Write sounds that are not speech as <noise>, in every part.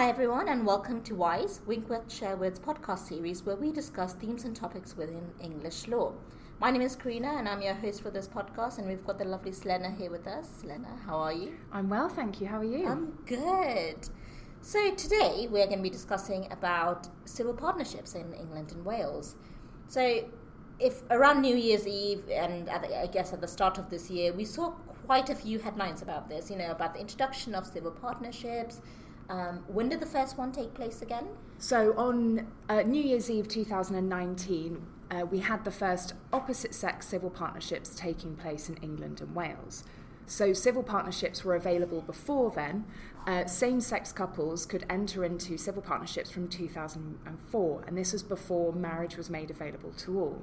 Hi, everyone, and welcome to WISE, Winkworth Sherwood's podcast series where we discuss themes and topics within English law. My name is Karina, and I'm your host for this podcast, and we've got the lovely Selena here with us. Selena, how are you? I'm well, thank you. How are you? I'm good. So, today we're going to be discussing about civil partnerships in England and Wales. So, if around New Year's Eve and I guess at the start of this year, we saw quite a few headlines about this, you know, about the introduction of civil partnerships um, when did the first one take place again? So on uh, New Year's Eve 2019, uh, we had the first opposite sex civil partnerships taking place in England and Wales. So civil partnerships were available before then. Uh, same sex couples could enter into civil partnerships from 2004, and this was before marriage was made available to all.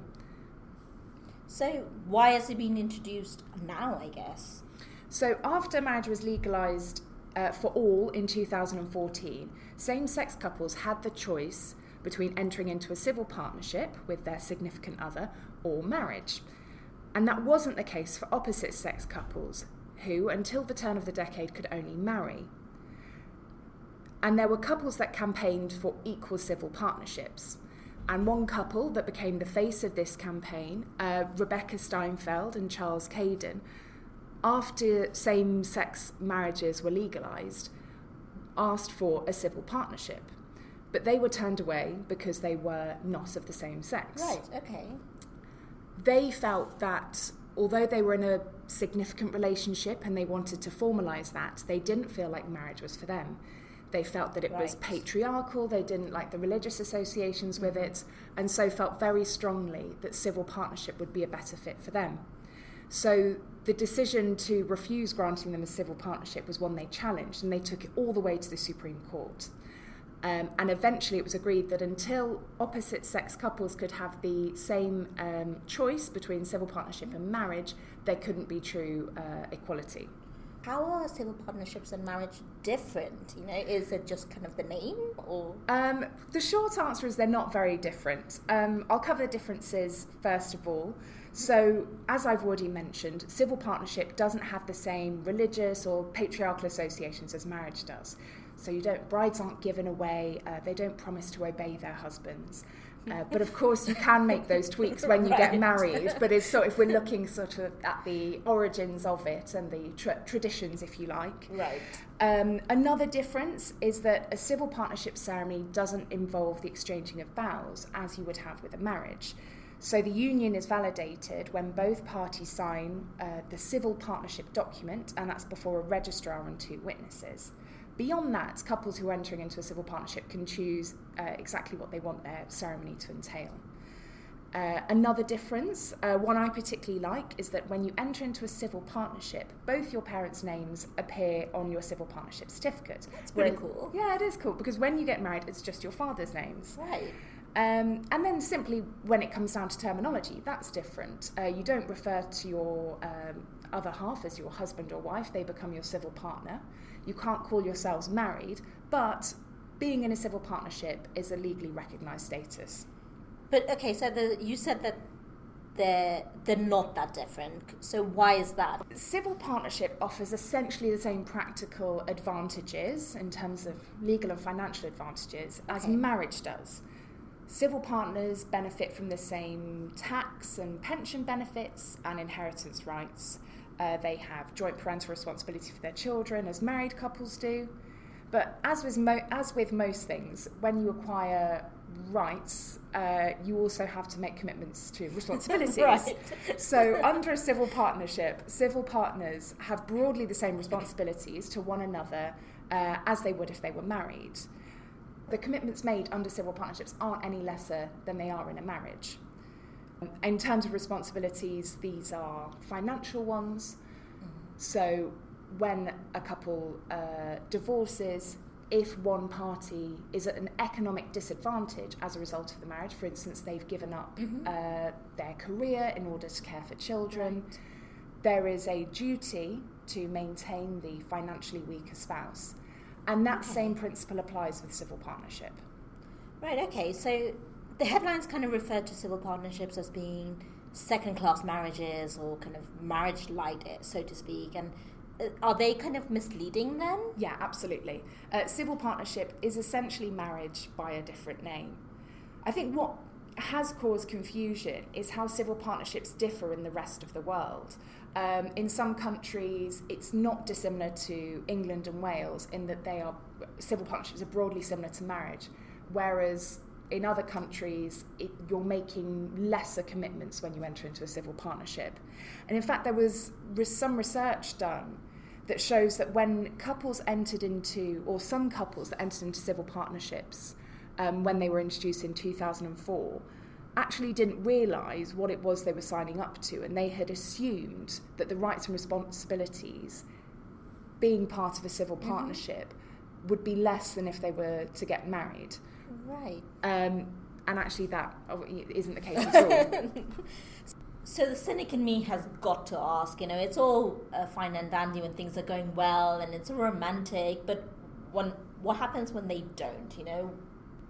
So, why has it been introduced now, I guess? So, after marriage was legalised uh, for all in 2014, same sex couples had the choice between entering into a civil partnership with their significant other or marriage. And that wasn't the case for opposite sex couples, who, until the turn of the decade, could only marry. And there were couples that campaigned for equal civil partnerships. And one couple that became the face of this campaign, uh, Rebecca Steinfeld and Charles Keidan, after same sex marriages were legalised, asked for a civil partnership. But they were turned away because they were not of the same sex. Right, okay. They felt that although they were in a significant relationship and they wanted to formalise that, they didn't feel like marriage was for them. They felt that it right. was patriarchal, they didn't like the religious associations with mm-hmm. it, and so felt very strongly that civil partnership would be a better fit for them. So the decision to refuse granting them a civil partnership was one they challenged, and they took it all the way to the Supreme Court. Um, and eventually it was agreed that until opposite sex couples could have the same um, choice between civil partnership and marriage, there couldn't be true uh, equality. How are civil partnerships and marriage different? You know, is it just kind of the name, or um, the short answer is they're not very different. Um, I'll cover the differences first of all. So, as I've already mentioned, civil partnership doesn't have the same religious or patriarchal associations as marriage does. So, you don't brides aren't given away; uh, they don't promise to obey their husbands. Uh, but of course, you can make those tweaks when you right. get married. But it's sort if we're looking sort of at the origins of it and the tra- traditions, if you like. Right. Um, another difference is that a civil partnership ceremony doesn't involve the exchanging of vows as you would have with a marriage. So the union is validated when both parties sign uh, the civil partnership document, and that's before a registrar and two witnesses. Beyond that, couples who are entering into a civil partnership can choose uh, exactly what they want their ceremony to entail. Uh, another difference, uh, one I particularly like, is that when you enter into a civil partnership, both your parents' names appear on your civil partnership certificate. That's pretty cool. Yeah, it is cool because when you get married, it's just your father's names. Right. Um, and then simply when it comes down to terminology, that's different. Uh, you don't refer to your um, other half as your husband or wife, they become your civil partner. You can't call yourselves married, but being in a civil partnership is a legally recognised status. But okay, so the, you said that they're they're not that different. So why is that? Civil partnership offers essentially the same practical advantages in terms of legal and financial advantages okay. as marriage does. Civil partners benefit from the same tax and pension benefits and inheritance rights. Uh, they have joint parental responsibility for their children, as married couples do. But as with, mo- as with most things, when you acquire rights, uh, you also have to make commitments to <laughs> responsibilities. right. So, under a civil partnership, civil partners have broadly the same responsibilities to one another uh, as they would if they were married the commitments made under civil partnerships aren't any lesser than they are in a marriage. In terms of responsibilities, these are financial ones. Mm-hmm. So, when a couple uh, divorces, if one party is at an economic disadvantage as a result of the marriage, for instance, they've given up mm-hmm. uh, their career in order to care for children, right. there is a duty to maintain the financially weaker spouse. And that okay. same principle applies with civil partnership. Right, okay. So the headlines kind of refer to civil partnerships as being second class marriages or kind of marriage light, so to speak. And uh, are they kind of misleading then? Yeah, absolutely. Uh, civil partnership is essentially marriage by a different name. I think what has caused confusion is how civil partnerships differ in the rest of the world. Um, in some countries, it's not dissimilar to England and Wales in that they are civil partnerships are broadly similar to marriage, whereas in other countries, it, you're making lesser commitments when you enter into a civil partnership. And in fact, there was some research done that shows that when couples entered into, or some couples that entered into civil partnerships um, when they were introduced in 2004, actually didn't realise what it was they were signing up to, and they had assumed that the rights and responsibilities, being part of a civil mm-hmm. partnership, would be less than if they were to get married. Right. Um, and actually, that isn't the case at all. <laughs> so the cynic in me has got to ask. You know, it's all uh, fine and dandy when things are going well, and it's romantic. But when what happens when they don't? You know,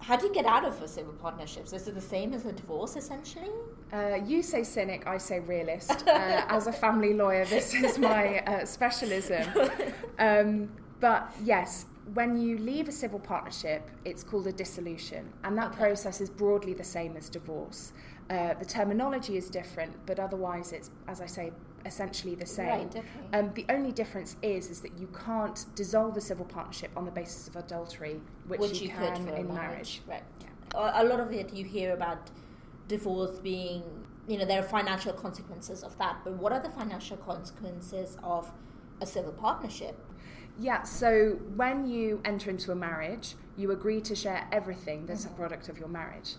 how do you get out of a civil partnerships? Is it the same as a divorce, essentially? Uh, you say cynic, I say realist. <laughs> Uh, as a family lawyer, this is my uh, specialism. <laughs> Um, but yes, when you leave a civil partnership, it's called a dissolution, and that okay. process is broadly the same as divorce. Uh, the terminology is different, but otherwise, it's, as I say, essentially the same. Right, okay. um, the only difference is is that you can't dissolve a civil partnership on the basis of adultery, which, which you, you can in marriage. marriage. Right. Yeah. A lot of it you hear about divorce being, you know, there are financial consequences of that. But what are the financial consequences of a civil partnership? Yeah, so when you enter into a marriage, you agree to share everything that's mm-hmm. a product of your marriage.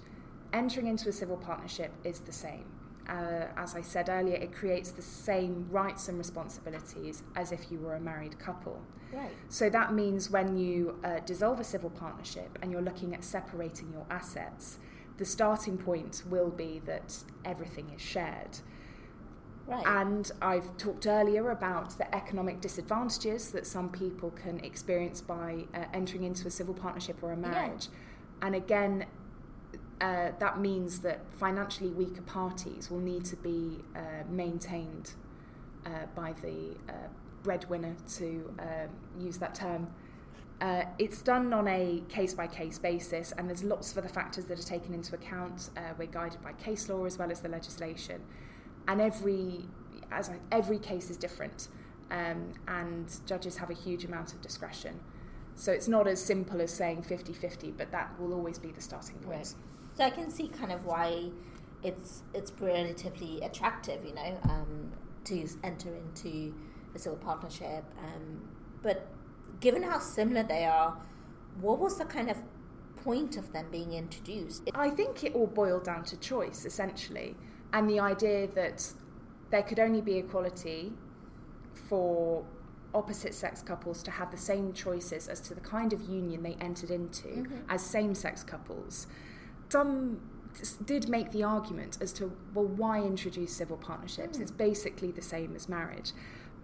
Entering into a civil partnership is the same. Uh, as I said earlier, it creates the same rights and responsibilities as if you were a married couple. Right. So that means when you uh, dissolve a civil partnership and you're looking at separating your assets, the starting point will be that everything is shared. Right. And I've talked earlier about the economic disadvantages that some people can experience by uh, entering into a civil partnership or a marriage. Yeah. And again, uh, that means that financially weaker parties will need to be uh, maintained uh, by the uh, breadwinner, to um, use that term. Uh, it's done on a case by case basis, and there's lots of other factors that are taken into account. we're guided by case law as well as the legislation and every as I, every case is different, um, and judges have a huge amount of discretion. So it's not as simple as saying 50-50, but that will always be the starting point. Right. So I can see kind of why it's it's relatively attractive, you know, um, to enter into a civil partnership. Um, but given how similar they are, what was the kind of point of them being introduced? I think it all boiled down to choice, essentially and the idea that there could only be equality for opposite sex couples to have the same choices as to the kind of union they entered into mm-hmm. as same sex couples. Some did make the argument as to, well, why introduce civil partnerships? Mm. It's basically the same as marriage.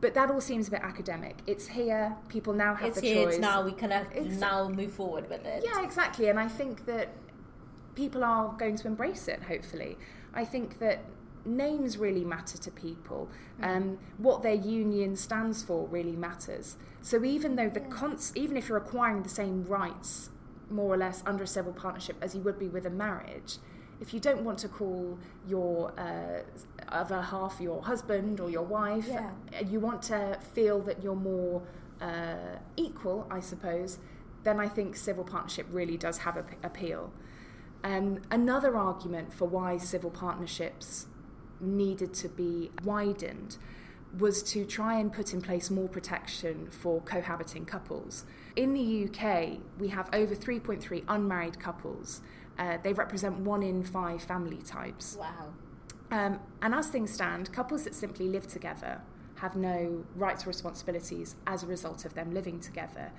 But that all seems a bit academic. It's here, people now have it's the here, choice. It's now, we can have, now move forward with it. Yeah, exactly. And I think that people are going to embrace it, hopefully. I think that names really matter to people. Mm. Um, what their union stands for really matters. So even though the cons- even if you're acquiring the same rights, more or less, under a civil partnership as you would be with a marriage, if you don't want to call your uh, other half your husband or your wife, yeah. you want to feel that you're more uh, equal, I suppose, then I think civil partnership really does have a p- appeal. Um, another argument for why civil partnerships needed to be widened was to try and put in place more protection for cohabiting couples. In the UK, we have over 3.3 unmarried couples. Uh, they represent one in five family types. Wow. Um, and as things stand, couples that simply live together have no rights or responsibilities as a result of them living together.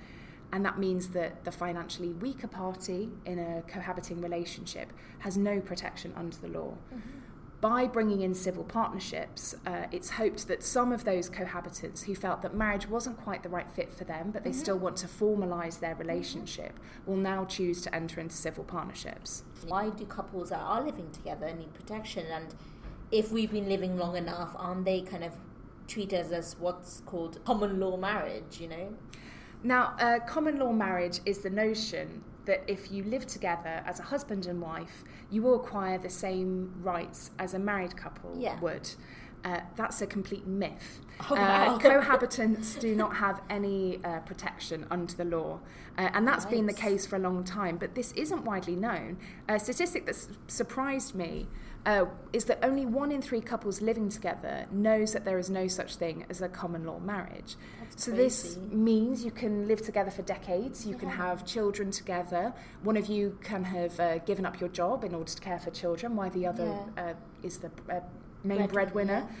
And that means that the financially weaker party in a cohabiting relationship has no protection under the law. Mm-hmm. By bringing in civil partnerships, uh, it's hoped that some of those cohabitants who felt that marriage wasn't quite the right fit for them, but they mm-hmm. still want to formalise their relationship, will now choose to enter into civil partnerships. Why do couples that are living together need protection? And if we've been living long enough, aren't they kind of treated as what's called common law marriage, you know? Now, uh, common law marriage is the notion that if you live together as a husband and wife, you will acquire the same rights as a married couple Yeah. would. Uh, that's a complete myth. Oh, wow. uh, <laughs> cohabitants do not have any uh, protection under the law, uh, and that's been the case for a long time. But this isn't widely known. A statistic that s- surprised me uh, is that only one in three couples living together knows that there is no such thing as a common law marriage. That's so this means you can live together for decades. You can have children together. One of you can have uh, given up your job in order to care for children, while the other Yeah. uh, is the uh, main Breadwinner, yeah.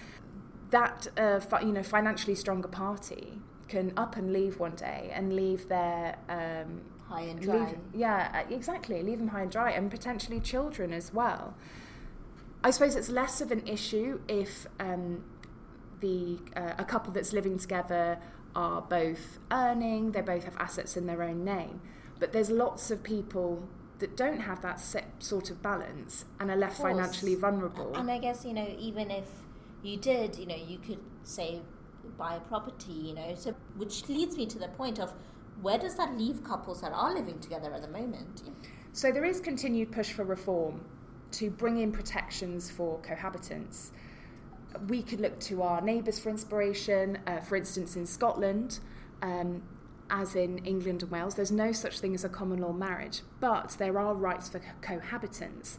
That uh, fi- you know financially stronger party can up and leave one day and leave their um, High and dry. leave, yeah exactly leave them high and dry and potentially children as well. I suppose it's less of an issue if um, the uh, a couple that's living together are both earning, they both have assets in their own name, but there's lots of people that don't have that sort of balance and are left financially vulnerable. And I guess, you know, even if you did, you know, you could say buy a property, you know, so which leads me to the point of where does that leave couples that are living together at the moment? So there is continued push for reform to bring in protections for cohabitants. We could look to our neighbours for inspiration. Uh, for instance, in Scotland, um, as in England and Wales, there's no such thing as a common law marriage, but there are rights for co- cohabitants.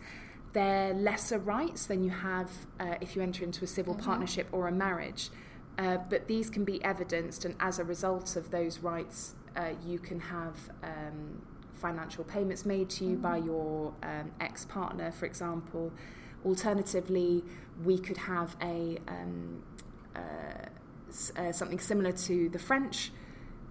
They're lesser rights than you have uh, if you enter into a civil partnership or a marriage. Uh, but these can be evidenced, and as a result of those rights, uh, you can have um, financial payments made to you by your um, ex partner, for example. Alternatively, we could have a um, uh, uh, something similar to the French,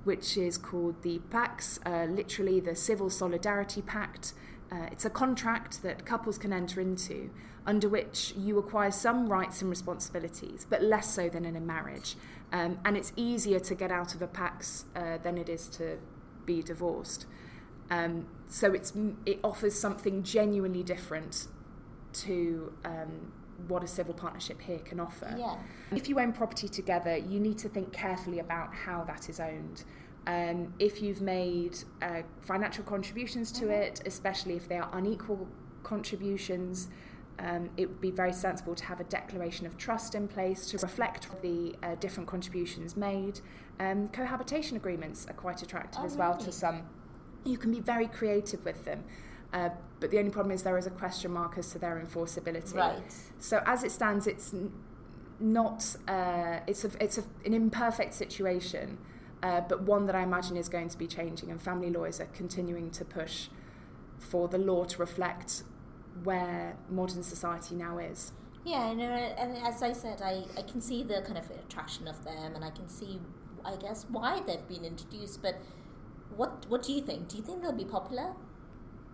which is called the PACS, uh, literally the Civil Solidarity Pact. Uh, it's a contract that couples can enter into under which you acquire some rights and responsibilities, but less so than in a marriage. Um, and it's easier to get out of a PACS uh, than it is to be divorced. Um, so it's, it offers something genuinely different to um, what a civil partnership here can offer. Yeah. If you own property together, you need to think carefully about how that is owned. Um, if you've made uh, financial contributions to it, especially if they are unequal contributions, um, it would be very sensible to have a declaration of trust in place to reflect the uh, different contributions made. Um, cohabitation agreements are quite attractive Oh, as well really? to some. You can be very creative with them, uh, but the only problem is there is a question mark as to their enforceability. Right. So as it stands, it's n- not. Uh, it's a, it's a, an imperfect situation, uh, but one that I imagine is going to be changing. And family lawyers are continuing to push for the law to reflect where modern society now is. Yeah, no, and as I said, I, I can see the kind of attraction of them, and I can see, I guess, why they've been introduced. But what what do you think? Do you think they'll be popular?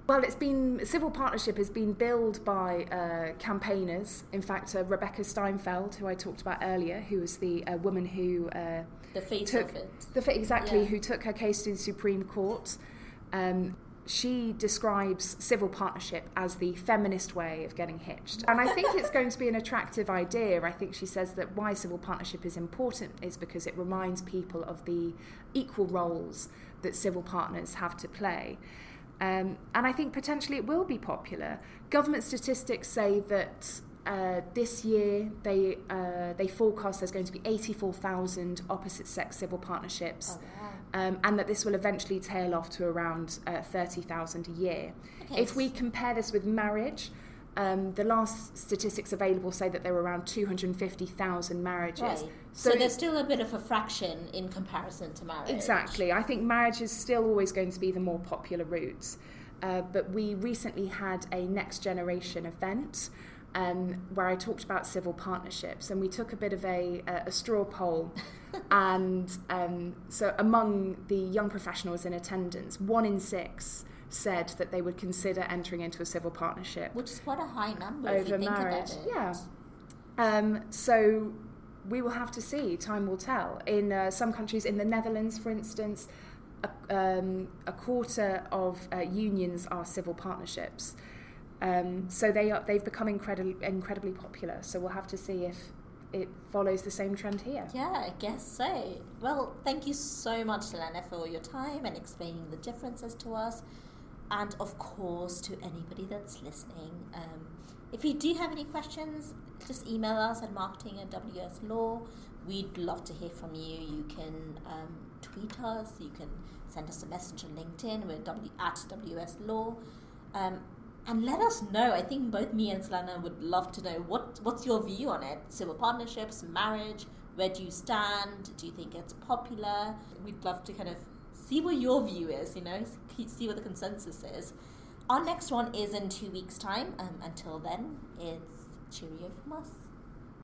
Well, it's been civil partnership has been billed by uh, campaigners. In fact, uh, Rebecca Steinfeld, who I talked about earlier, who was the uh, woman who uh, The face took of it. the exactly Yeah. who took her case to the Supreme Court. Um, she describes civil partnership as the feminist way of getting hitched. And I think it's going to be an attractive idea. I think she says that why civil partnership is important is because it reminds people of the equal roles that civil partners have to play. Um, and I think potentially it will be popular. Government statistics say that uh, this year they uh, they forecast there's going to be 84,000 opposite sex civil partnerships, Oh, wow. um, and that this will eventually tail off to around uh, 30,000 a year. Okay, If we compare this with marriage, um, the last statistics available say that there were around 250,000 marriages. Right. So, So there's still a bit of a fraction in comparison to marriage. Exactly. I think marriage is still always going to be the more popular route. Uh, but we recently had a next generation event um, where I talked about civil partnerships, and we took a bit of a, a, a straw poll. <laughs> and um, so, among the young professionals in attendance, one in six said that they would consider entering into a civil partnership Which is quite a high number if you over think marriage. about it. Yeah. Um, so we will have to see. Time will tell. In uh, some countries, in the Netherlands, for instance, a, um, a quarter of uh, unions are civil partnerships. Um, so they are, they've become incredibly incredibly popular. So we'll have to see if it follows the same trend here. Yeah, I guess so. Well, thank you so much, Helena, for all your time and explaining the differences to us. And of course, to anybody that's listening, um, if you do have any questions, just email us at marketing at WS Law. We'd love to hear from you. You can um, tweet us, you can send us a message on LinkedIn. We're w- at WS Law. Um, and let us know. I think both me and Selena would love to know what what's your view on it. Civil partnerships, marriage. Where do you stand? Do you think it's popular? We'd love to kind of see what your view is. You know, see what the consensus is. Our next one is in two weeks' time. Um, until then, it's cheerio from us.